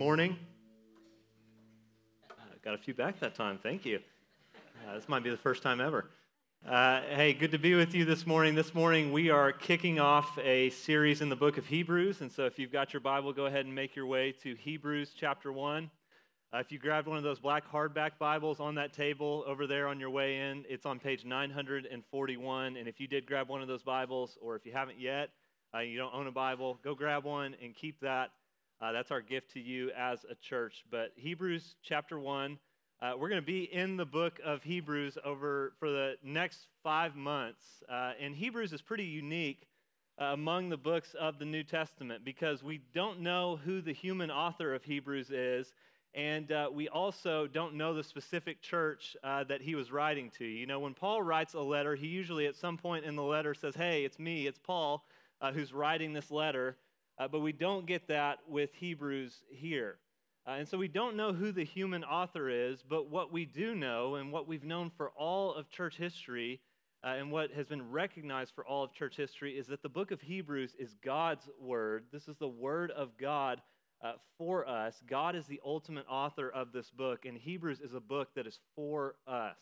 Morning. Uh, got a few back that time. Thank you. Uh, this might be the first time ever. Uh, hey, good to be with you this morning. This morning we are kicking off a series in the book of Hebrews. And so if you've got your Bible, go ahead and make your way to Hebrews chapter 1. Uh, if you grabbed one of those black hardback Bibles on that table over there on your way in, it's on page 941. And if you did grab one of those Bibles, or if you haven't yet, uh, you don't own a Bible, go grab one and keep that uh, that's our gift to you as a church. But Hebrews chapter 1, uh, we're going to be in the book of Hebrews over for the next five months. Uh, and Hebrews is pretty unique uh, among the books of the New Testament because we don't know who the human author of Hebrews is. And uh, we also don't know the specific church uh, that he was writing to. You know, when Paul writes a letter, he usually at some point in the letter says, Hey, it's me, it's Paul who's writing this letter. Uh, but we don't get that with Hebrews here. Uh, and so we don't know who the human author is, but what we do know and what we've known for all of church history uh, and what has been recognized for all of church history is that the book of Hebrews is God's word. This is the word of God uh, for us. God is the ultimate author of this book, and Hebrews is a book that is for us.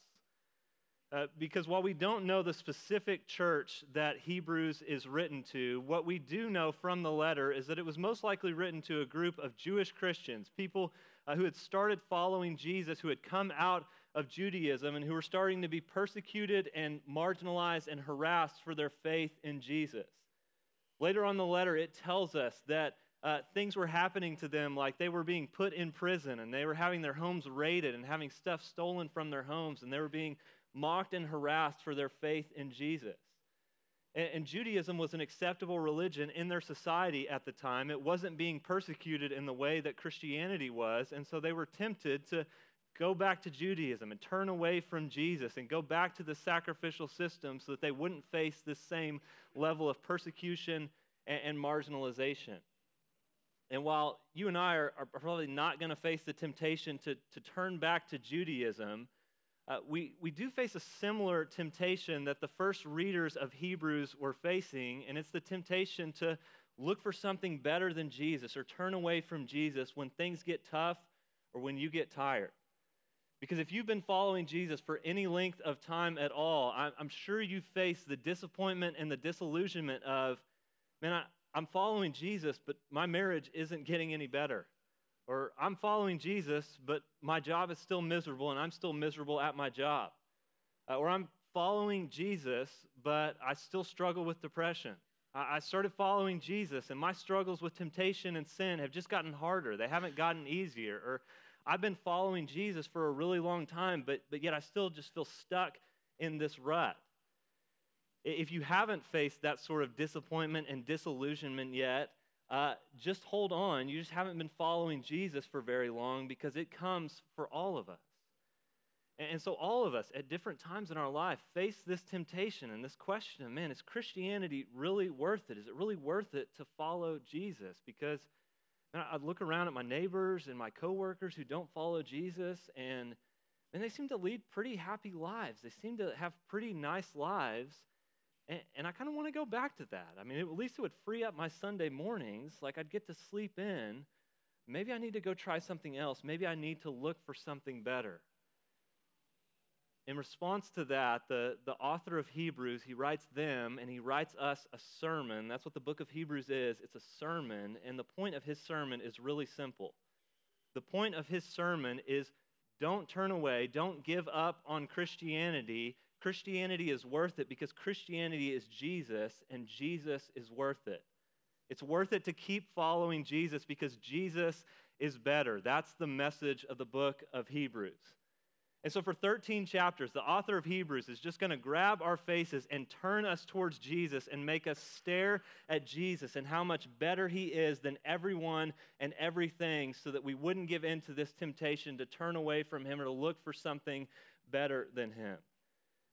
Uh, because while we don't know the specific church that Hebrews is written to, what we do know from the letter is that it was most likely written to a group of Jewish Christians, people uh, who had started following Jesus, who had come out of Judaism, and who were starting to be persecuted and marginalized and harassed for their faith in Jesus. Later on the letter, it tells us that uh, things were happening to them like they were being put in prison and they were having their homes raided and having stuff stolen from their homes and they were being mocked and harassed for their faith in Jesus. And, and, Judaism was an acceptable religion in their society at the time. It wasn't being persecuted in the way that Christianity was. And so they were tempted to go back to Judaism and turn away from Jesus and go back to the sacrificial system so that they wouldn't face this same level of persecution and, and marginalization. And while you and I are, are probably not going to face the temptation to, to turn back to Judaism, uh, we, we do face a similar temptation that the first readers of Hebrews were facing, and it's the temptation to look for something better than Jesus or turn away from Jesus when things get tough or when you get tired. Because if you've been following Jesus for any length of time at all, I'm, I'm sure you face the disappointment and the disillusionment of, man, I, I'm following Jesus, but my marriage isn't getting any better. Or I'm following Jesus, but my job is still miserable and I'm still miserable at my job. Uh, or I'm following Jesus, but I still struggle with depression. I, I started following Jesus and my struggles with temptation and sin have just gotten harder. They haven't gotten easier. Or I've been following Jesus for a really long time, but, but yet I still just feel stuck in this rut. If you haven't faced that sort of disappointment and disillusionment yet, uh, just hold on. You just haven't been following Jesus for very long because it comes for all of us. And, and so, all of us at different times in our life face this temptation and this question of, man, is Christianity really worth it? Is it really worth it to follow Jesus? Because I look around at my neighbors and my coworkers who don't follow Jesus, and, and they seem to lead pretty happy lives. They seem to have pretty nice lives. And, and I kind of want to go back to that. I mean, at least it would free up my Sunday mornings. Like I'd get to sleep in. Maybe I need to go try something else. Maybe I need to look for something better. In response to that, the, the author of Hebrews, he writes them and he writes us a sermon. That's what the book of Hebrews is. It's a sermon. And the point of his sermon is really simple. The point of his sermon is don't turn away, don't give up on Christianity Christianity is worth it because Christianity is Jesus and Jesus is worth it. It's worth it to keep following Jesus because Jesus is better. That's the message of the book of Hebrews. And so, for 13 chapters, the author of Hebrews is just going to grab our faces and turn us towards Jesus and make us stare at Jesus and how much better he is than everyone and everything so that we wouldn't give in to this temptation to turn away from him or to look for something better than him.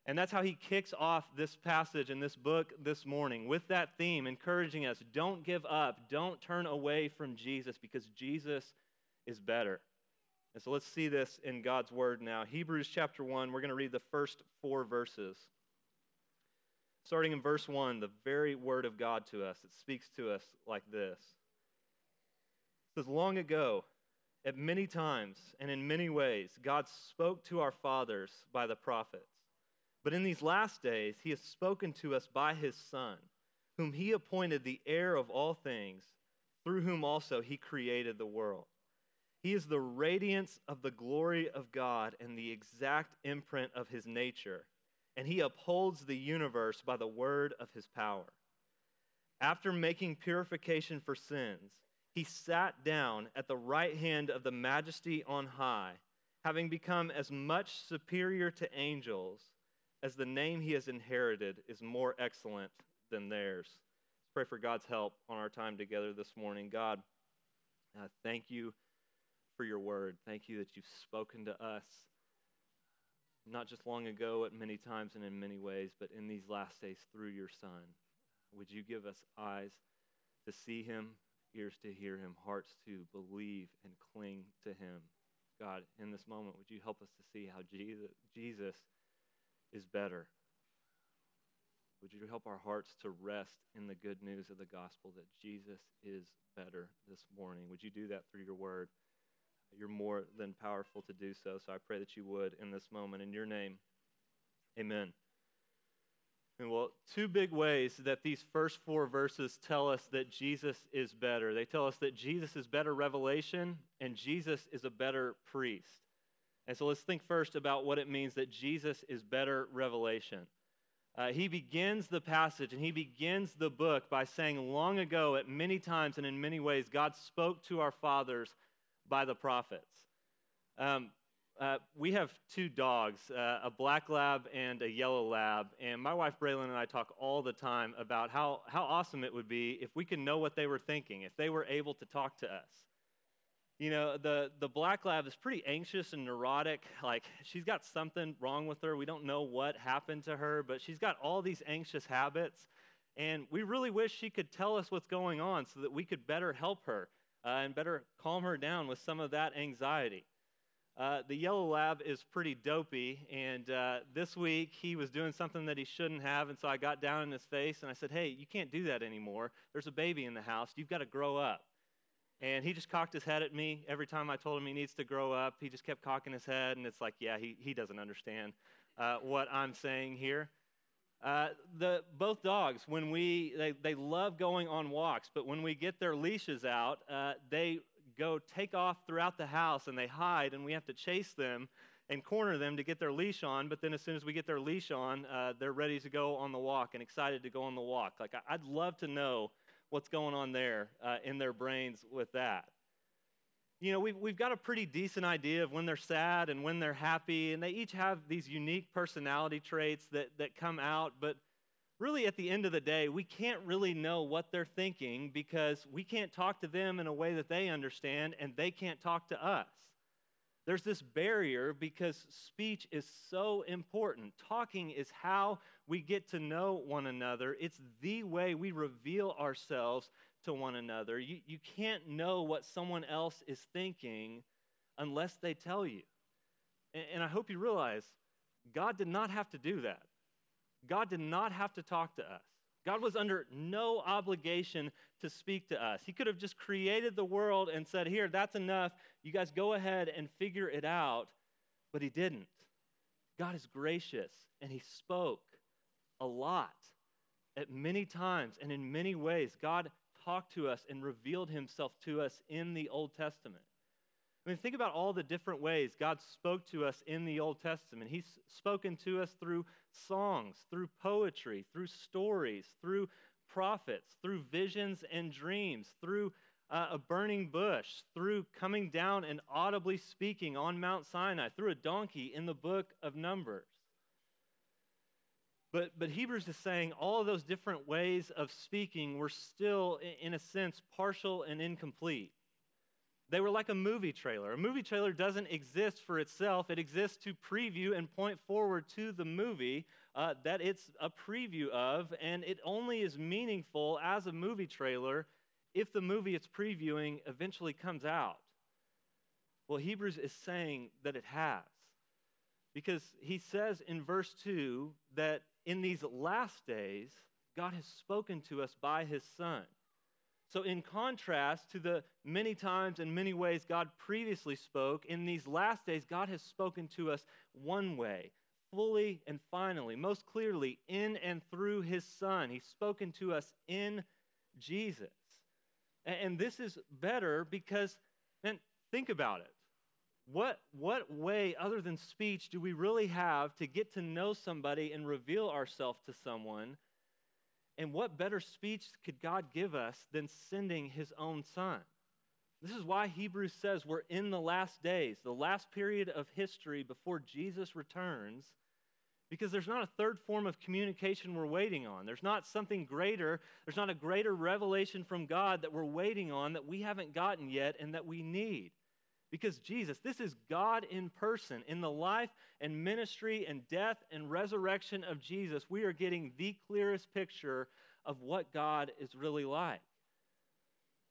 And that's how he kicks off this passage in this book this morning with that theme, encouraging us don't give up, don't turn away from Jesus because Jesus is better. And so let's see this in God's word now. Hebrews chapter 1, we're going to read the first four verses. Starting in verse 1, the very word of God to us, it speaks to us like this. It says, Long ago, At many times and in many ways, God spoke to our fathers by the prophets. But in these last days, he has spoken to us by his Son, whom he appointed the heir of all things, through whom also he created the world. He is the radiance of the glory of God and the exact imprint of his nature, and he upholds the universe by the word of his power. After making purification for sins, he sat down at the right hand of the majesty on high, having become as much superior to angels as the name he has inherited is more excellent than theirs. Let's pray for God's help on our time together this morning. God, uh, thank you for your word. Thank you that you've spoken to us, not just long ago at many times and in many ways, but in these last days through your Son. Would you give us eyes to see him, ears to hear him, hearts to believe and cling to him. God, in this moment, would you help us to see how Jesus, Jesus is better? Would you help our hearts to rest in the good news of the gospel that Jesus is better this morning? Would you do that through your word? You're more than powerful to do so, so I pray that you would in this moment. In your name, amen. And well, two big ways that these first four verses tell us that Jesus is better. They tell us that Jesus is better revelation and Jesus is a better priest. And so let's think first about what it means that Jesus is better revelation. Uh, he begins the passage and he begins the book by saying, Long ago, at many times and in many ways, God spoke to our fathers by the prophets. Um, uh, we have two dogs, uh, a black lab and a yellow lab, and my wife Braylon and I talk all the time about how, how awesome it would be if we could know what they were thinking, if they were able to talk to us. You know, the, the black lab is pretty anxious and neurotic. Like, she's got something wrong with her. We don't know what happened to her, but she's got all these anxious habits. And we really wish she could tell us what's going on so that we could better help her uh, and better calm her down with some of that anxiety. Uh, the yellow lab is pretty dopey, and uh, this week he was doing something that he shouldn't have, and so I got down in his face and I said, Hey, you can't do that anymore. There's a baby in the house. You've got to grow up. And he just cocked his head at me every time I told him he needs to grow up. He just kept cocking his head, and it's like, Yeah, he, he doesn't understand uh, what I'm saying here. Uh, the, both dogs, when we, they, they love going on walks, but when we get their leashes out, uh, they go take off throughout the house and they hide, and we have to chase them and corner them to get their leash on. But then, as soon as we get their leash on, uh, they're ready to go on the walk and excited to go on the walk. Like, I'd love to know what's going on there uh, in their brains with that. You know, we've, we've got a pretty decent idea of when they're sad and when they're happy, and they each have these unique personality traits that, that come out, but really at the end of the day, we can't really know what they're thinking because we can't talk to them in a way that they understand and they can't talk to us. There's this barrier because speech is so important. Talking is how we get to know one another, it's the way we reveal ourselves to one another. You, you can't know what someone else is thinking unless they tell you. And, and I hope you realize God did not have to do that. God did not have to talk to us. God was under no obligation to speak to us. He could have just created the world and said, Here, that's enough. You guys go ahead and figure it out. But He didn't. God is gracious, and He spoke a lot at many times and in many ways. God talked to us and revealed Himself to us in the Old Testament. I mean, think about all the different ways God spoke to us in the Old Testament. He's spoken to us through songs, through poetry, through stories, through prophets, through visions and dreams, through uh, a burning bush, through coming down and audibly speaking on Mount Sinai, through a donkey in the book of Numbers. But, but Hebrews is saying all of those different ways of speaking were still, in a sense, partial and incomplete. They were like a movie trailer. A movie trailer doesn't exist for itself, it exists to preview and point forward to the movie uh, that it's a preview of, and it only is meaningful as a movie trailer if the movie it's previewing eventually comes out. Well, Hebrews is saying that it has. Because he says in verse 2 that in these last days, God has spoken to us by his Son. So, in contrast to the many times and many ways God previously spoke, in these last days, God has spoken to us one way, fully and finally, most clearly, in and through His Son. He's spoken to us in Jesus. And this is better because, man, think about it. What, what way, other than speech, do we really have to get to know somebody and reveal ourselves to someone and what better speech could God give us than sending his own son? This is why Hebrews says we're in the last days, the last period of history before Jesus returns, because there's not a third form of communication we're waiting on. There's not something greater, there's not a greater revelation from God that we're waiting on that we haven't gotten yet and that we need. Because Jesus, this is God in person. In the life and ministry and death and resurrection of Jesus, we are getting the clearest picture of what God is really like.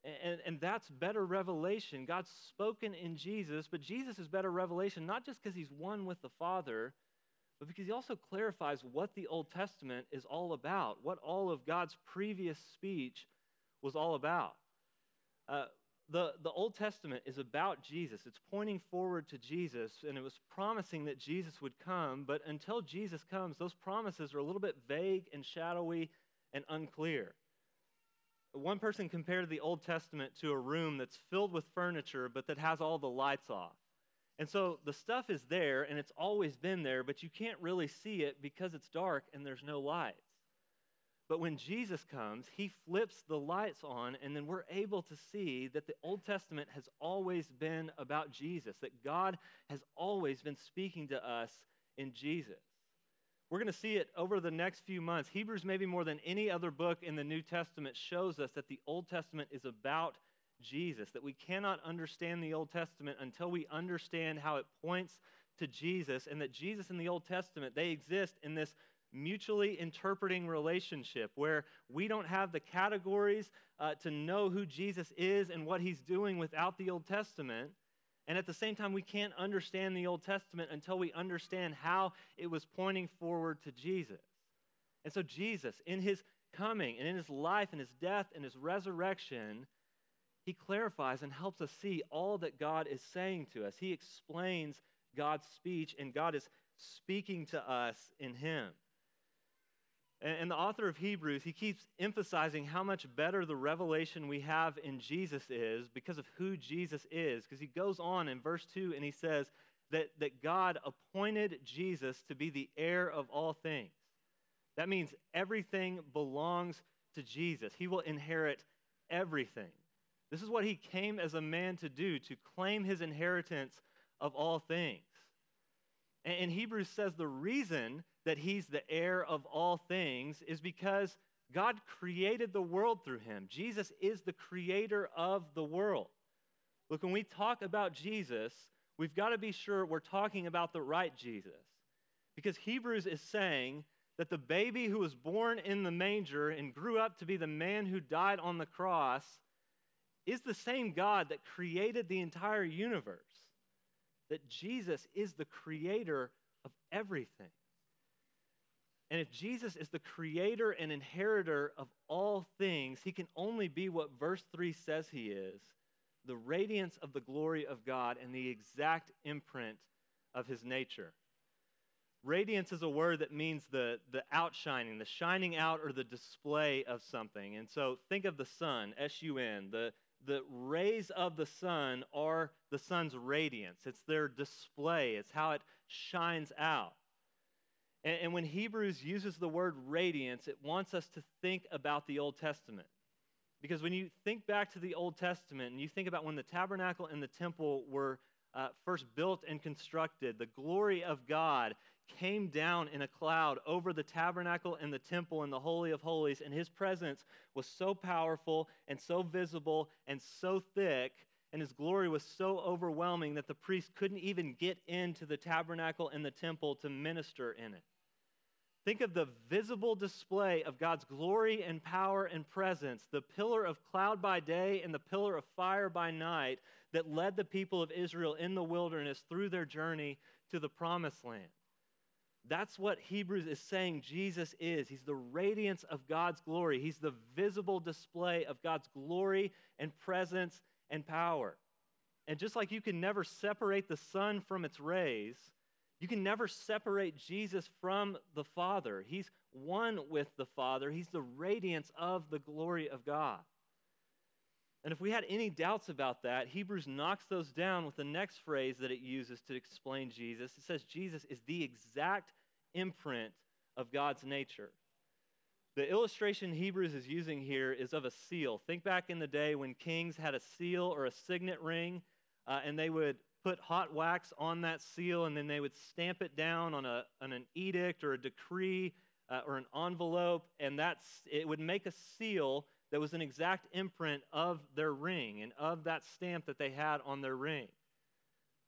And, and that's better revelation. God's spoken in Jesus, but Jesus is better revelation, not just because he's one with the Father, but because he also clarifies what the Old Testament is all about, what all of God's previous speech was all about. Uh, the, the Old Testament is about Jesus. It's pointing forward to Jesus, and it was promising that Jesus would come. But until Jesus comes, those promises are a little bit vague and shadowy and unclear. One person compared the Old Testament to a room that's filled with furniture, but that has all the lights off. And so the stuff is there, and it's always been there, but you can't really see it because it's dark and there's no lights. But when Jesus comes, he flips the lights on, and then we're able to see that the Old Testament has always been about Jesus, that God has always been speaking to us in Jesus. We're going to see it over the next few months. Hebrews, maybe more than any other book in the New Testament, shows us that the Old Testament is about Jesus, that we cannot understand the Old Testament until we understand how it points to Jesus, and that Jesus in the Old Testament, they exist in this mutually interpreting relationship where we don't have the categories uh, to know who Jesus is and what he's doing without the Old Testament. And at the same time, we can't understand the Old Testament until we understand how it was pointing forward to Jesus. And so, Jesus, in his coming and in his life and his death and his resurrection, he clarifies and helps us see all that God is saying to us. He explains God's speech, and God is speaking to us in him. And the author of Hebrews, he keeps emphasizing how much better the revelation we have in Jesus is because of who Jesus is. Because he goes on in verse 2 and he says that, that God appointed Jesus to be the heir of all things. That means everything belongs to Jesus, he will inherit everything. This is what he came as a man to do, to claim his inheritance of all things. And Hebrews says the reason that he's the heir of all things is because God created the world through him. Jesus is the creator of the world. Look, when we talk about Jesus, we've got to be sure we're talking about the right Jesus. Because Hebrews is saying that the baby who was born in the manger and grew up to be the man who died on the cross is the same God that created the entire universe. That Jesus is the creator of everything. And if Jesus is the creator and inheritor of all things, he can only be what verse 3 says he is the radiance of the glory of God and the exact imprint of his nature. Radiance is a word that means the, the outshining, the shining out or the display of something. And so think of the sun, S U N. The, the rays of the sun are the sun's radiance, it's their display, it's how it shines out. And, and when Hebrews uses the word radiance, it wants us to think about the Old Testament. Because when you think back to the Old Testament and you think about when the tabernacle and the temple were uh, first built and constructed, the glory of God came down in a cloud over the tabernacle and the temple and the Holy of Holies, and his presence was so powerful and so visible and so thick, and his glory was so overwhelming that the priest couldn't even get into the tabernacle and the temple to minister in it. Think of the visible display of God's glory and power and presence, the pillar of cloud by day and the pillar of fire by night that led the people of Israel in the wilderness through their journey to the promised land. That's what Hebrews is saying Jesus is. He's the radiance of God's glory, He's the visible display of God's glory and presence and power. And just like you can never separate the sun from its rays, you can never separate Jesus from the Father. He's one with the Father, He's the radiance of the glory of God. And if we had any doubts about that, Hebrews knocks those down with the next phrase that it uses to explain Jesus. It says Jesus is the exact imprint of God's nature. The illustration Hebrews is using here is of a seal. Think back in the day when kings had a seal or a signet ring, uh, and they would put hot wax on that seal, and then they would stamp it down on, a, on an edict or a decree uh, or an envelope, and that's, it would make a seal that was an exact imprint of their ring and of that stamp that they had on their ring.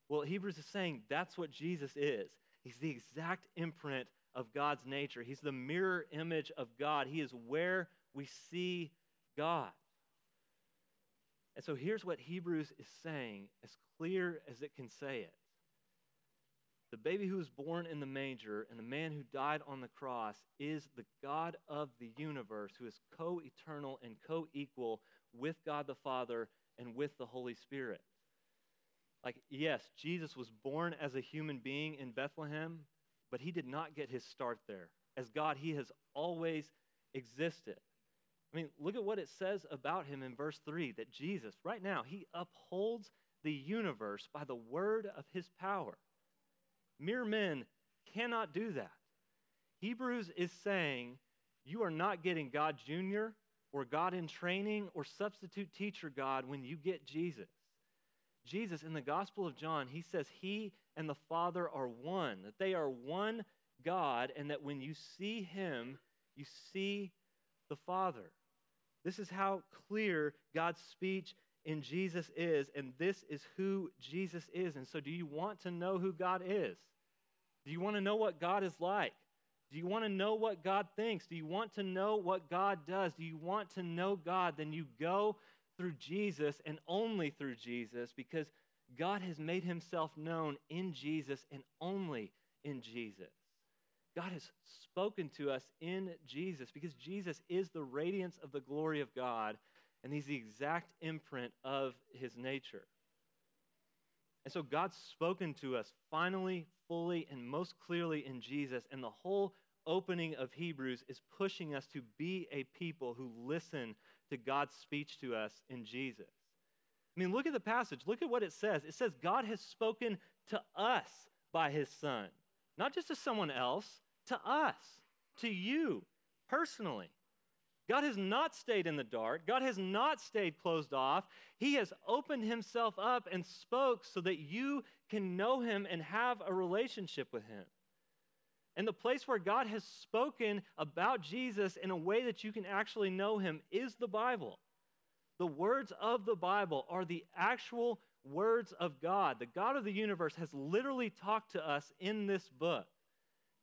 Well, Hebrews is saying that's what Jesus is. He's the exact imprint of God's nature. He's the mirror image of God. He is where we see God. And so here's what Hebrews is saying, as clear as it can say it. The baby who was born in the manger and the man who died on the cross is the God of the universe who is co eternal and co equal with God the Father and with the Holy Spirit. Like, yes, Jesus was born as a human being in Bethlehem, but he did not get his start there. As God, he has always existed. I mean, look at what it says about him in verse 3 that Jesus, right now, he upholds the universe by the word of his power. Mere men cannot do that. Hebrews is saying you are not getting God Jr. or God in training or substitute teacher God when you get Jesus. Jesus, in the Gospel of John, he says he and the Father are one, that they are one God, and that when you see him, you see the Father. This is how clear God's speech in Jesus is, and this is who Jesus is. And so, do you want to know who God is? Do you want to know what God is like? Do you want to know what God thinks? Do you want to know what God does? Do you want to know God? Then you go through Jesus and only through Jesus because God has made himself known in Jesus and only in Jesus. God has spoken to us in Jesus because Jesus is the radiance of the glory of God and he's the exact imprint of his nature. And so God's spoken to us finally, fully, and most clearly in Jesus. And the whole opening of Hebrews is pushing us to be a people who listen to God's speech to us in Jesus. I mean, look at the passage. Look at what it says. It says, God has spoken to us by his Son, not just to someone else, to us, to you personally. God has not stayed in the dark. God has not stayed closed off. He has opened himself up and spoke so that you can know him and have a relationship with him. And the place where God has spoken about Jesus in a way that you can actually know him is the Bible. The words of the Bible are the actual words of God. The God of the universe has literally talked to us in this book.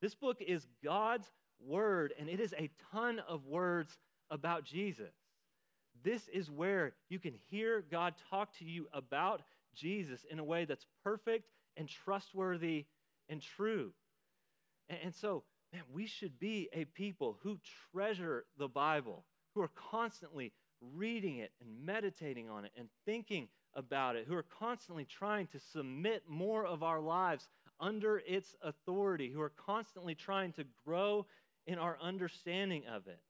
This book is God's word, and it is a ton of words about Jesus. This is where you can hear God talk to you about Jesus in a way that's perfect and trustworthy and true. And, so, man, we should be a people who treasure the Bible, who are constantly reading it and meditating on it and thinking about it, who are constantly trying to submit more of our lives under its authority, who are constantly trying to grow in our understanding of it.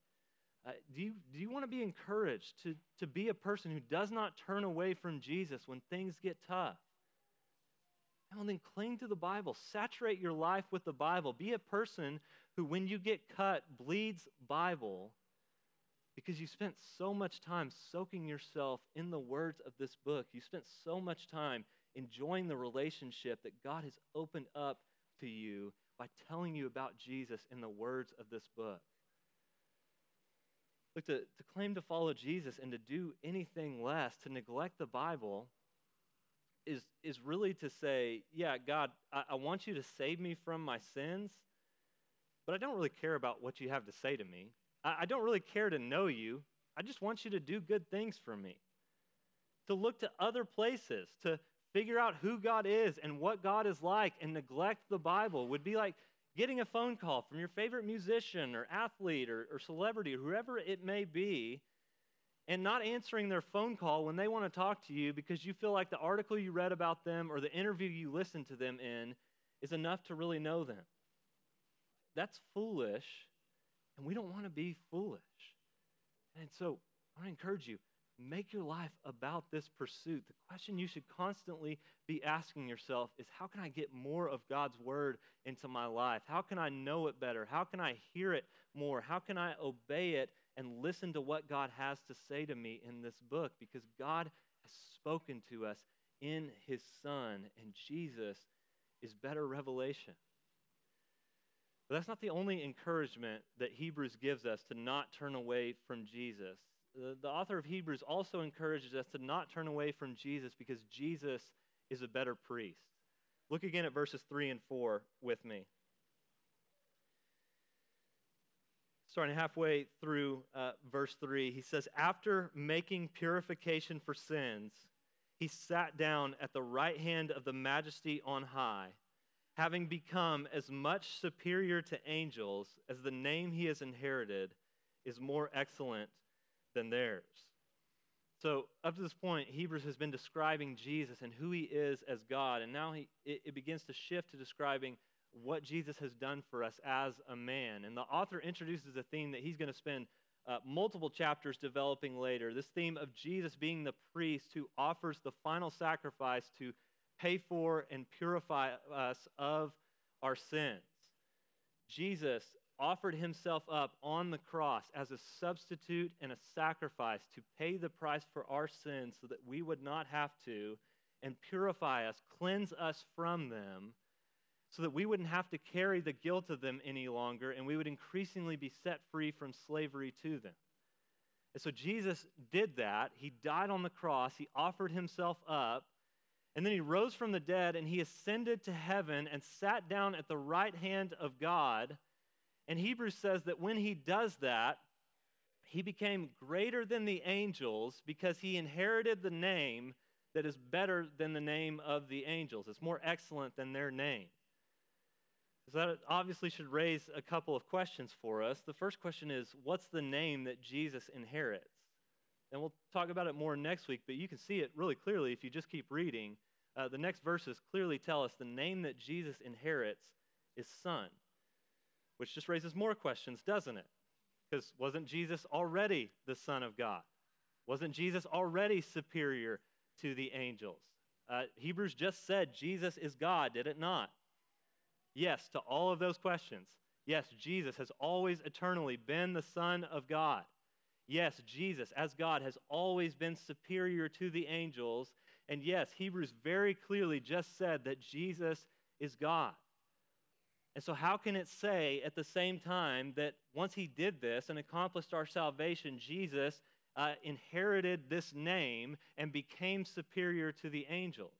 Uh, do, you, do you want to be encouraged to, to be a person who does not turn away from Jesus when things get tough? Well, then cling to the Bible. Saturate your life with the Bible. Be a person who, when you get cut, bleeds Bible because you spent so much time soaking yourself in the words of this book. You spent so much time enjoying the relationship that God has opened up to you by telling you about Jesus in the words of this book. Look, to, to claim to follow Jesus and to do anything less, to neglect the Bible, is, is really to say, yeah, God, I, I want you to save me from my sins, but I don't really care about what you have to say to me. I, I don't really care to know you. I just want you to do good things for me. To look to other places, to figure out who God is and what God is like and neglect the Bible would be like getting a phone call from your favorite musician or athlete or, or celebrity, or whoever it may be, and not answering their phone call when they want to talk to you because you feel like the article you read about them or the interview you listened to them in is enough to really know them. That's foolish, and we don't want to be foolish. And so I encourage you make your life about this pursuit. The question you should constantly be asking yourself is how can I get more of God's word into my life? How can I know it better? How can I hear it more? How can I obey it and listen to what God has to say to me in this book? Because God has spoken to us in his Son, and Jesus is better revelation. But that's not the only encouragement that Hebrews gives us to not turn away from Jesus. The, the, author of Hebrews also encourages us to not turn away from Jesus because Jesus is a better priest. Look again at verses 3 and 4 with me. Starting halfway through uh, verse 3, he says, After making purification for sins, he sat down at the right hand of the majesty on high having become as much superior to angels as the name he has inherited is more excellent than theirs. So, up to this point, Hebrews has been describing Jesus and who he is as God, and now he, it, it begins to shift to describing what Jesus has done for us as a man. And the author introduces a theme that he's going to spend uh, multiple chapters developing later this theme of Jesus being the priest who offers the final sacrifice to pay for and purify us of our sins. Jesus offered himself up on the cross as a substitute and a sacrifice to pay the price for our sins so that we would not have to, and purify us, cleanse us from them, so that we wouldn't have to carry the guilt of them any longer, and we would increasingly be set free from slavery to them. And so Jesus did that. He died on the cross, he offered himself up and then he rose from the dead and he ascended to heaven and sat down at the right hand of God. And Hebrews says that when he does that, he became greater than the angels because he inherited the name that is better than the name of the angels. It's more excellent than their name. So that obviously should raise a couple of questions for us. The first question is what's the name that Jesus inherits? And we'll talk about it more next week, but you can see it really clearly if you just keep reading. Uh, the next verses clearly tell us the name that Jesus inherits is Son, which just raises more questions, doesn't it? Because wasn't Jesus already the Son of God? Wasn't Jesus already superior to the angels? Uh, Hebrews just said Jesus is God, did it not? Yes, to all of those questions. Yes, Jesus has always eternally been the Son of God. Yes, Jesus, as God, has always been superior to the angels. And yes, Hebrews very clearly just said that Jesus is God. And so, how can it say at the same time that once he did this and accomplished our salvation, Jesus uh, inherited this name and became superior to the angels?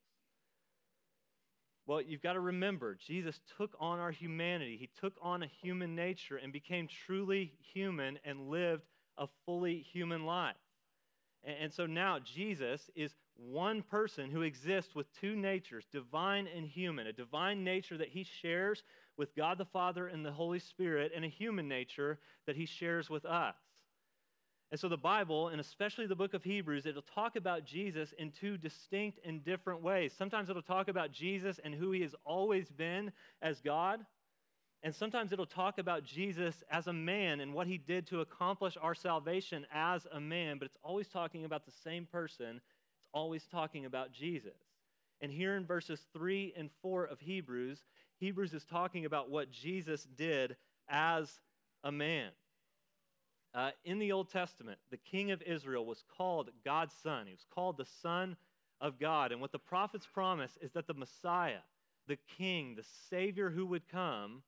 Well, you've got to remember, Jesus took on our humanity. He took on a human nature and became truly human and lived a fully human life. And so now Jesus is one person who exists with two natures, divine and human, a divine nature that he shares with God the Father and the Holy Spirit, and a human nature that he shares with us. And so the Bible, and especially the book of Hebrews, it'll talk about Jesus in two distinct and different ways. Sometimes it'll talk about Jesus and who he has always been as God. And sometimes it'll talk about Jesus as a man and what he did to accomplish our salvation as a man, but it's always talking about the same person. It's always talking about Jesus. And here in verses 3 and 4 of Hebrews, Hebrews is talking about what Jesus did as a man. Uh, in the Old Testament, the king of Israel was called God's son. He was called the Son of God. And what the prophets promise is that the Messiah, the king, the Savior who would come,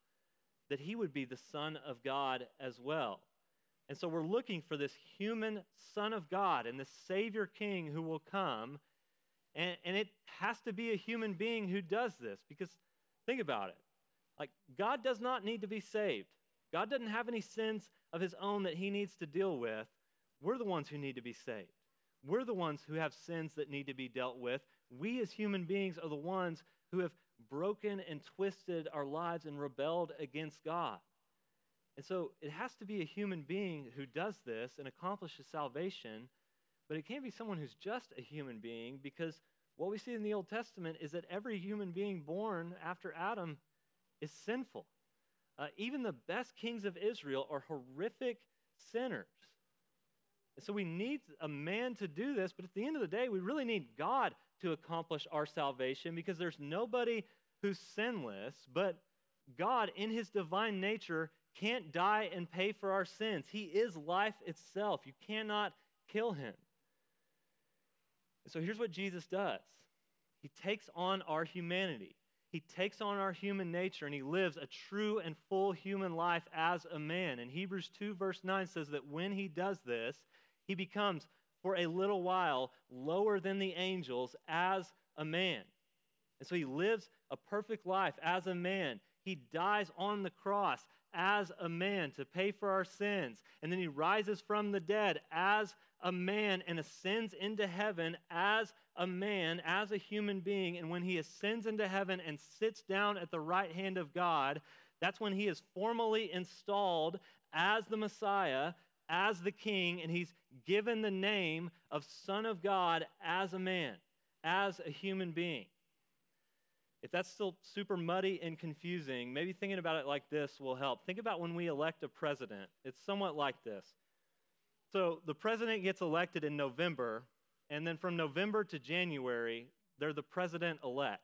that he would be the Son of God as well. And so we're looking for this human Son of God and this Savior King who will come. And, and it has to be a human being who does this because think about it. Like, God does not need to be saved, God doesn't have any sins of his own that he needs to deal with. We're the ones who need to be saved. We're the ones who have sins that need to be dealt with. We, as human beings, are the ones who have broken and twisted our lives and rebelled against God. And so it has to be a human being who does this and accomplishes salvation, but it can't be someone who's just a human being because what we see in the Old Testament is that every human being born after Adam is sinful. Uh, even the best kings of Israel are horrific sinners. And so we need a man to do this, but at the end of the day, we really need God to accomplish our salvation because there's nobody who's sinless, but God, in his divine nature, can't die and pay for our sins. He is life itself. You cannot kill him. So here's what Jesus does He takes on our humanity. He takes on our human nature and he lives a true and full human life as a man. And Hebrews 2, verse 9 says that when he does this, he becomes, for a little while, lower than the angels as a man. And so he lives a perfect life as a man. He dies on the cross as a man to pay for our sins. And then he rises from the dead as a man and ascends into heaven as a man, as a human being. And when he ascends into heaven and sits down at the right hand of God, that's when he is formally installed as the Messiah, as the king, and he's given the name of Son of God as a man, as a human being. If that's still super muddy and confusing, maybe thinking about it like this will help. Think about when we elect a president. It's somewhat like this. So the president gets elected in November, and then from November to January, they're the president elect.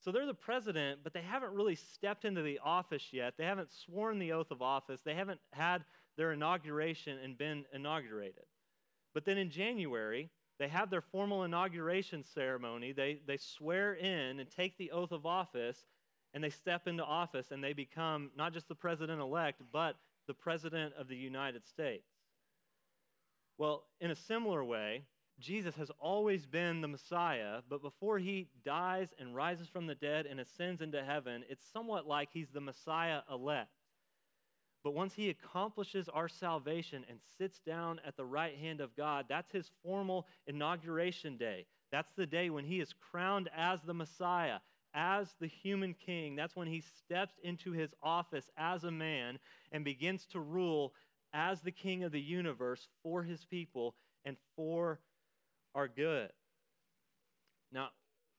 So they're the president, but they haven't really stepped into the office yet. They haven't sworn the oath of office. They haven't had their inauguration and been inaugurated. But then in January, they have their formal inauguration ceremony. They, they swear in and take the oath of office, and they step into office, and they become not just the president elect, but the president of the United States. Well, in a similar way, Jesus has always been the Messiah, but before he dies and rises from the dead and ascends into heaven, it's somewhat like he's the Messiah elect. But once he accomplishes our salvation and sits down at the right hand of God, that's his formal inauguration day. That's the day when he is crowned as the Messiah, as the human king. That's when he steps into his office as a man and begins to rule as the king of the universe for his people and for our good. Now,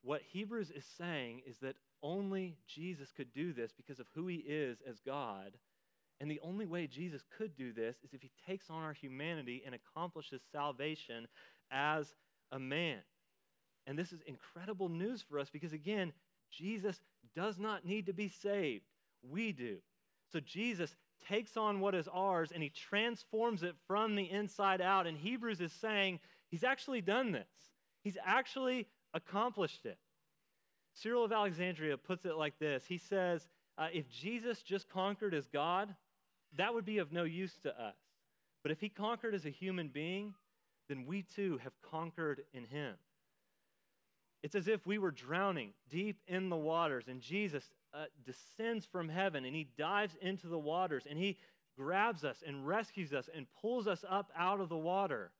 what Hebrews is saying is that only Jesus could do this because of who he is as God and the only way Jesus could do this is if he takes on our humanity and accomplishes salvation as a man. And this is incredible news for us because, again, Jesus does not need to be saved. We do. So Jesus takes on what is ours and he transforms it from the inside out. And Hebrews is saying he's actually done this, he's actually accomplished it. Cyril of Alexandria puts it like this He says, uh, If Jesus just conquered as God, that would be of no use to us. But if he conquered as a human being, then we too have conquered in him. It's as if we were drowning deep in the waters, and Jesus uh, descends from heaven and he dives into the waters and he grabs us and rescues us and pulls us up out of the water.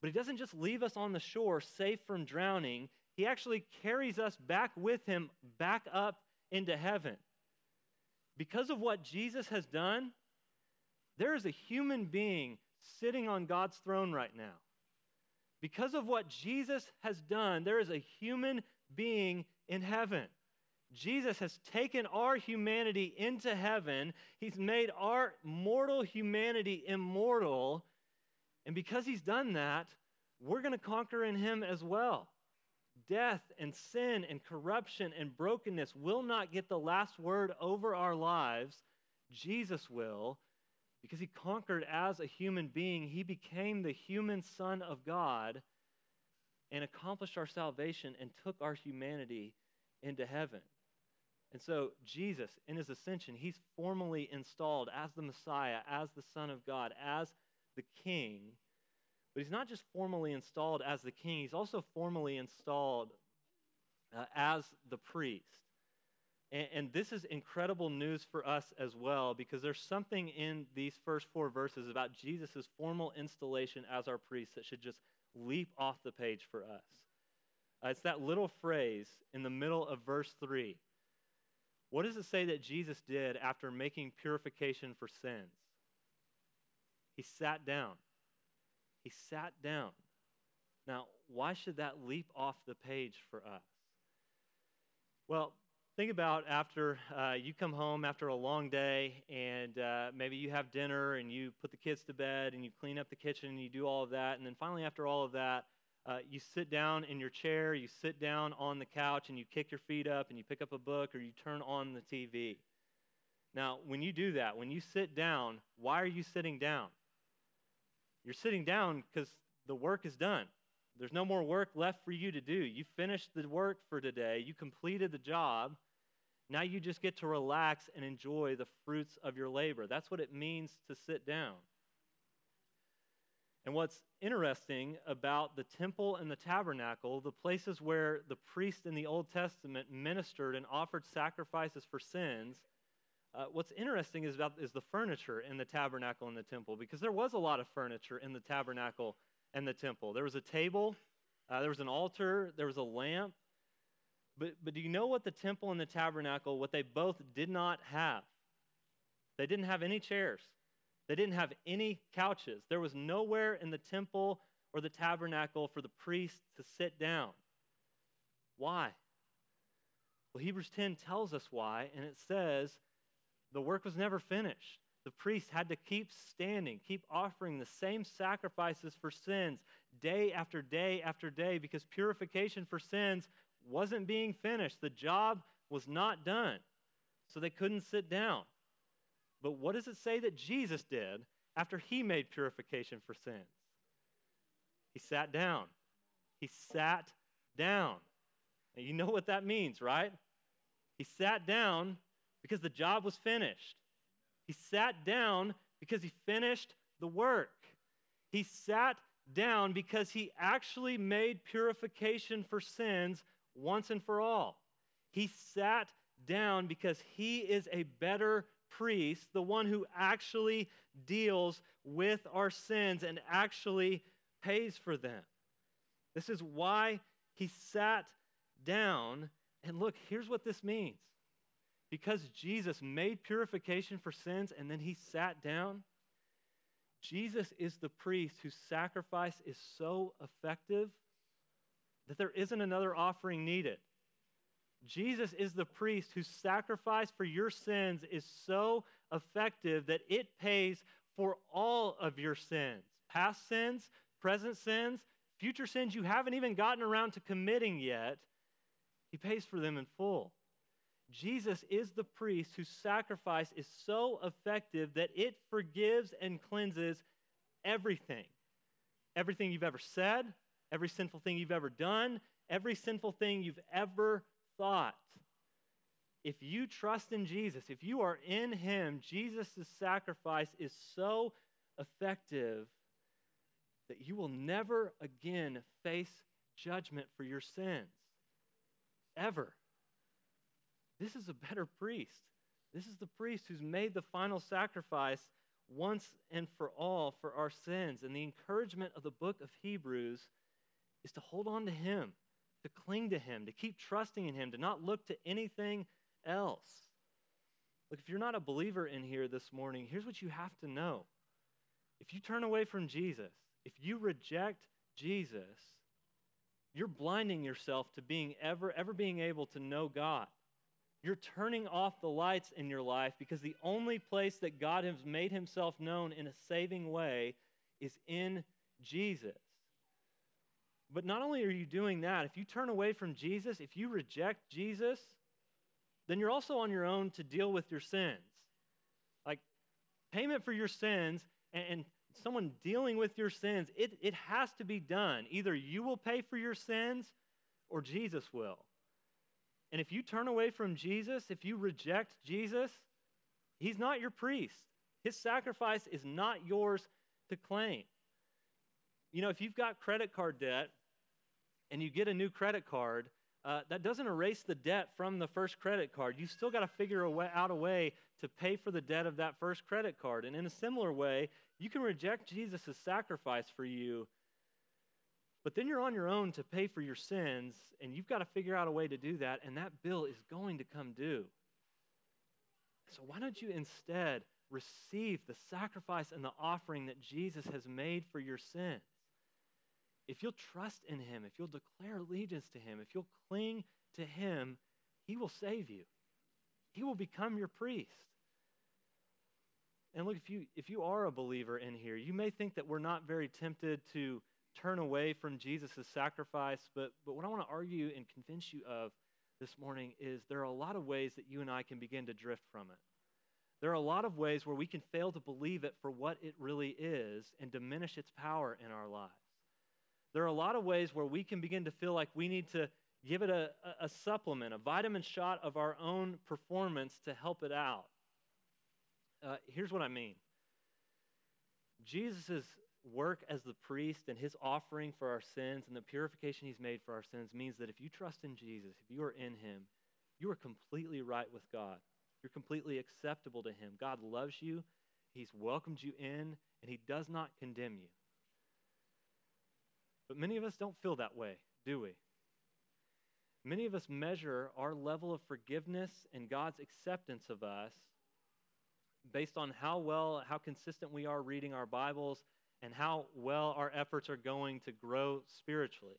But he doesn't just leave us on the shore safe from drowning, he actually carries us back with him back up into heaven. Because of what Jesus has done, there is a human being sitting on God's throne right now. Because of what Jesus has done, there is a human being in heaven. Jesus has taken our humanity into heaven. He's made our mortal humanity immortal. And because he's done that, we're going to conquer in him as well. Death and sin and corruption and brokenness will not get the last word over our lives. Jesus will. Because he conquered as a human being, he became the human Son of God and accomplished our salvation and took our humanity into heaven. And so, Jesus, in his ascension, he's formally installed as the Messiah, as the Son of God, as the King. But he's not just formally installed as the King, he's also formally installed uh, as the priest. And, and, this is incredible news for us as well because there's something in these first four verses about Jesus' formal installation as our priest that should just leap off the page for us. Uh, it's that little phrase in the middle of verse 3. What does it say that Jesus did after making purification for sins? He sat down. He sat down. Now, why should that leap off the page for us? Well, think about after uh, you come home after a long day and uh, maybe you have dinner and you put the kids to bed and you clean up the kitchen and you do all of that. And then finally, after all of that, uh, you sit down in your chair, you sit down on the couch, and you kick your feet up and you pick up a book or you turn on the TV. Now, when you do that, when you sit down, why are you sitting down? You're sitting down because the work is done. There's no more work left for you to do. You finished the work for today, you completed the job. Now you just get to relax and enjoy the fruits of your labor. That's what it means to sit down. And what's interesting about the temple and the tabernacle, the places where the priest in the Old Testament ministered and offered sacrifices for sins, uh, what's interesting is about is the furniture in the tabernacle and the temple, because there was a lot of furniture in the tabernacle and the temple. There was a table, uh, there was an altar, there was a lamp. But, but do you know what the temple and the tabernacle, what they both did not have? They didn't have any chairs. They didn't have any couches. There was nowhere in the temple or the tabernacle for the priest to sit down. Why? Well, Hebrews 10 tells us why, and it says the work was never finished. The priest had to keep standing, keep offering the same sacrifices for sins day after day after day because purification for sins wasn't being finished. The job was not done. So they couldn't sit down. But what does it say that Jesus did after he made purification for sins? He sat down. He sat down. And you know what that means, right? He sat down because the job was finished. He sat down because he finished the work. He sat down because he actually made purification for sins once and for all. He sat down because he is a better priest, the one who actually deals with our sins and actually pays for them. This is why he sat down. And look, here's what this means. Because Jesus made purification for sins and then he sat down, Jesus is the priest whose sacrifice is so effective that there isn't another offering needed. Jesus is the priest whose sacrifice for your sins is so effective that it pays for all of your sins past sins, present sins, future sins you haven't even gotten around to committing yet. He pays for them in full. Jesus is the priest whose sacrifice is so effective that it forgives and cleanses everything. Everything you've ever said, every sinful thing you've ever done, every sinful thing you've ever thought. If you trust in Jesus, if you are in Him, Jesus' sacrifice is so effective that you will never again face judgment for your sins. Ever. This is a better priest. This is the priest who's made the final sacrifice once and for all for our sins. And the encouragement of the book of Hebrews is to hold on to Him to cling to Him, to keep trusting in Him, to not look to anything else. Look, if you're not a believer in here this morning, here's what you have to know. If you turn away from Jesus, if you reject Jesus, you're blinding yourself to being ever, ever being able to know God. You're turning off the lights in your life because the only place that God has made himself known in a saving way is in Jesus. But not only are you doing that, if you turn away from Jesus, if you reject Jesus, then you're also on your own to deal with your sins. Like payment for your sins and, and someone dealing with your sins, it, it has to be done. Either you will pay for your sins or Jesus will. And if you turn away from Jesus, if you reject Jesus, he's not your priest. His sacrifice is not yours to claim. You know, if you've got credit card debt and you get a new credit card, uh, that doesn't erase the debt from the first credit card. You've still got to figure a way, out a way to pay for the debt of that first credit card. And in a similar way, you can reject Jesus' sacrifice for you, But then you're on your own to pay for your sins, and you've got to figure out a way to do that, and that bill is going to come due. So, why don't you instead receive the sacrifice and the offering that Jesus has made for your sins? If you'll trust in Him, if you'll declare allegiance to Him, if you'll cling to Him, He will save you. He will become your priest. And look, if you, if you are a believer in here, you may think that we're not very tempted to turn away from Jesus' sacrifice, but, but what I want to argue and convince you of this morning is there are a lot of ways that you and I can begin to drift from it. There are a lot of ways where we can fail to believe it for what it really is and diminish its power in our lives. There are a lot of ways where we can begin to feel like we need to give it a, a, supplement, a vitamin shot of our own performance to help it out. Uh, here's what I mean Jesus' work as the priest and his offering for our sins and the purification he's made for our sins means that if you trust in Jesus, if you are in him, you are completely right with God. You're completely acceptable to him. God loves you, he's welcomed you in, and he does not condemn you. But many of us don't feel that way, do we? Many of us measure our level of forgiveness and God's acceptance of us based on how well, how consistent we are reading our Bibles and how well our efforts are going to grow spiritually.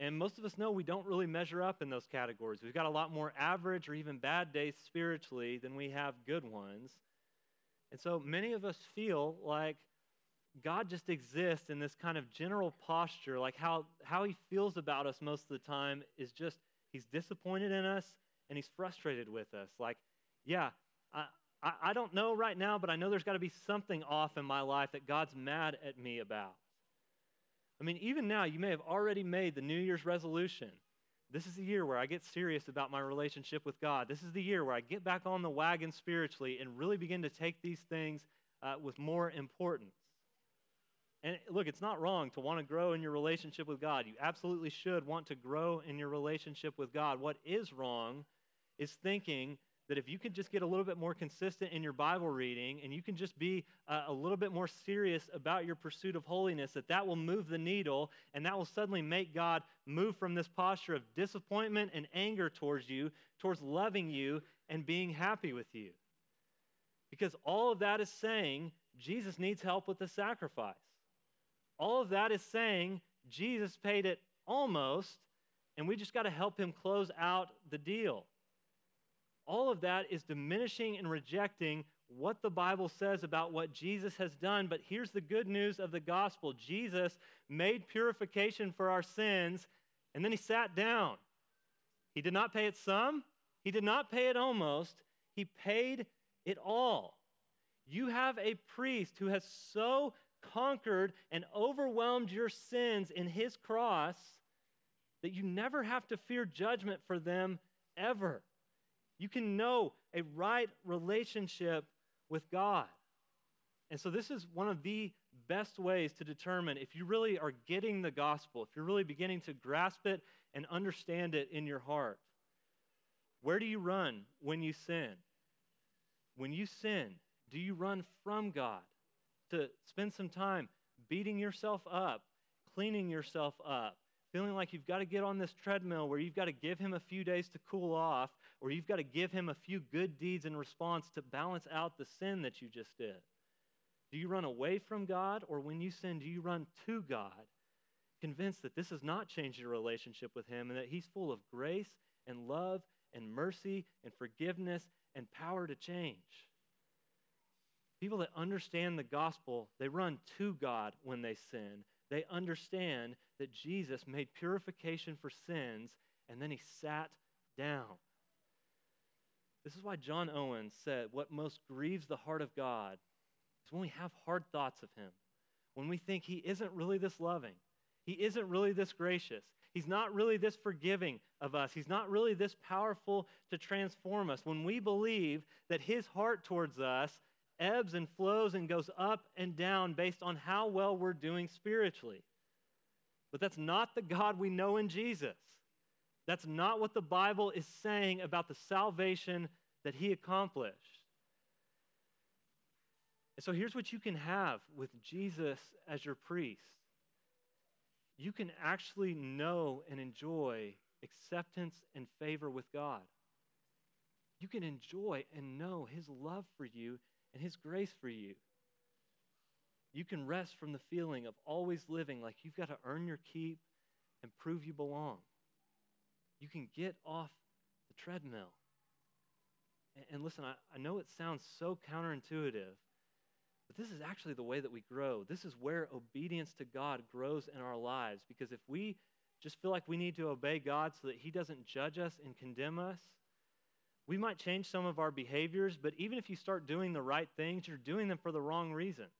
And most of us know we don't really measure up in those categories. We've got a lot more average or even bad days spiritually than we have good ones. And so many of us feel like God just exists in this kind of general posture, like how, how he feels about us most of the time is just he's disappointed in us and he's frustrated with us. Like, yeah, I, I, I don't know right now, but I know there's got to be something off in my life that God's mad at me about. I mean, even now, you may have already made the New Year's resolution. This is the year where I get serious about my relationship with God. This is the year where I get back on the wagon spiritually and really begin to take these things uh, with more importance. And look, it's not wrong to want to grow in your relationship with God. You absolutely should want to grow in your relationship with God. What is wrong is thinking that if you can just get a little bit more consistent in your Bible reading and you can just be uh, a little bit more serious about your pursuit of holiness, that that will move the needle and that will suddenly make God move from this posture of disappointment and anger towards you towards loving you and being happy with you. Because all of that is saying Jesus needs help with the sacrifice. All of that is saying Jesus paid it almost, and we just got to help him close out the deal all of that is diminishing and rejecting what the Bible says about what Jesus has done. But here's the good news of the gospel Jesus made purification for our sins, and then he sat down. He did not pay it some, he did not pay it almost, he paid it all. You have a priest who has so conquered and overwhelmed your sins in his cross that you never have to fear judgment for them ever. You can know a right relationship with God. And so, this is one of the best ways to determine if you really are getting the gospel, if you're really beginning to grasp it and understand it in your heart. Where do you run when you sin? When you sin, do you run from God to spend some time beating yourself up, cleaning yourself up, feeling like you've got to get on this treadmill where you've got to give him a few days to cool off, or you've got to give him a few good deeds in response to balance out the sin that you just did? Do you run away from God, or when you sin, do you run to God, convinced that this has not changed your relationship with him and that he's full of grace and love and mercy and forgiveness and power to change? People that understand the gospel, they run to God when they sin they understand that Jesus made purification for sins and then he sat down. This is why John Owen said, What most grieves the heart of God is when we have hard thoughts of him, when we think he isn't really this loving, he isn't really this gracious, he's not really this forgiving of us, he's not really this powerful to transform us. When we believe that his heart towards us ebbs and flows and goes up and down based on how well we're doing spiritually. But that's not the God we know in Jesus. That's not what the Bible is saying about the salvation that he accomplished. And so here's what you can have with Jesus as your priest you can actually know and enjoy acceptance and favor with God. You can enjoy and know His love for you and His grace for you. You can rest from the feeling of always living like you've got to earn your keep and prove you belong. You can get off the treadmill. And, and listen, I, I know it sounds so counterintuitive, but this is actually the way that we grow. This is where obedience to God grows in our lives. Because if we just feel like we need to obey God so that He doesn't judge us and condemn us, we might change some of our behaviors, but even if you start doing the right things, you're doing them for the wrong reasons.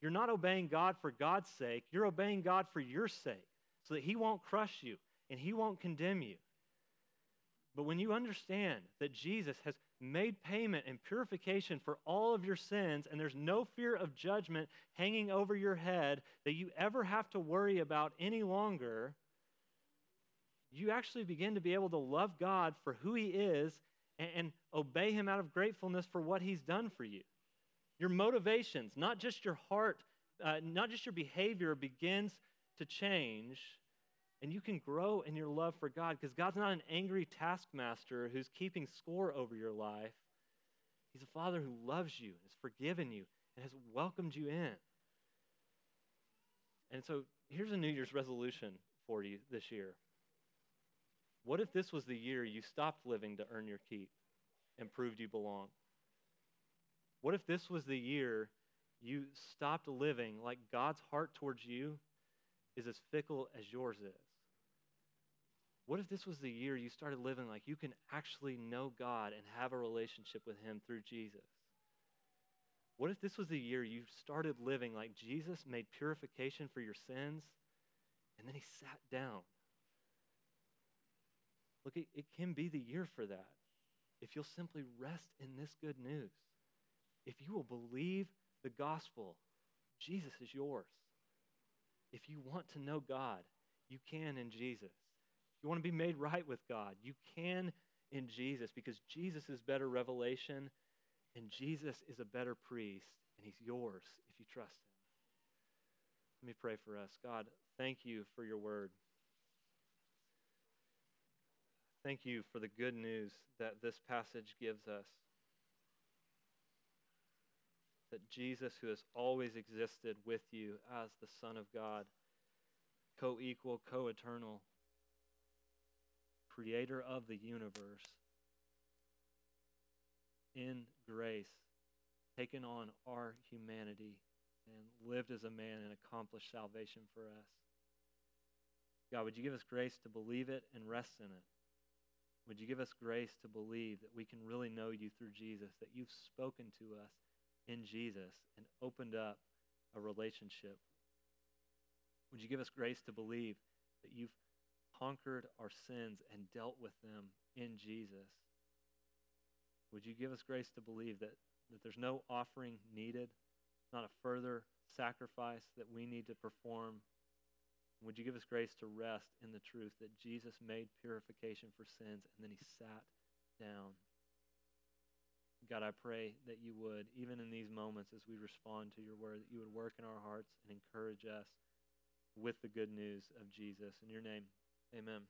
You're not obeying God for God's sake, you're obeying God for your sake, so that He won't crush you and He won't condemn you. But when you understand that Jesus has made payment and purification for all of your sins, and there's no fear of judgment hanging over your head that you ever have to worry about any longer, you actually begin to be able to love God for who He is and, and obey Him out of gratefulness for what He's done for you. Your motivations, not just your heart, uh, not just your behavior, begins to change and you can grow in your love for God because God's not an angry taskmaster who's keeping score over your life. He's a father who loves you, has forgiven you, and has welcomed you in. And so here's a New Year's resolution for you this year. What if this was the year you stopped living to earn your keep and proved you belong? What if this was the year you stopped living like God's heart towards you is as fickle as yours is? What if this was the year you started living like you can actually know God and have a relationship with Him through Jesus? What if this was the year you started living like Jesus made purification for your sins and then He sat down? Look, it, it can be the year for that if you'll simply rest in this good news. If you will believe the gospel, Jesus is yours. If you want to know God, you can in Jesus. If you want to be made right with God, you can in Jesus because Jesus is better revelation and Jesus is a better priest and he's yours if you trust him. Let me pray for us. God, thank you for your word. Thank you for the good news that this passage gives us. That Jesus, who has always existed with you as the Son of God, co equal, co eternal, creator of the universe, in grace, taken on our humanity and lived as a man and accomplished salvation for us. God, would you give us grace to believe it and rest in it? Would you give us grace to believe that we can really know you through Jesus, that you've spoken to us in Jesus and opened up a relationship? Would you give us grace to believe that you've conquered our sins and dealt with them in Jesus. Would you give us grace to believe that, that there's no offering needed, not a further sacrifice that we need to perform? Would you give us grace to rest in the truth that Jesus made purification for sins and then he sat down? God, I pray that you would, even in these moments as we respond to your word, that you would work in our hearts and encourage us with the good news of Jesus. In your name, Amen.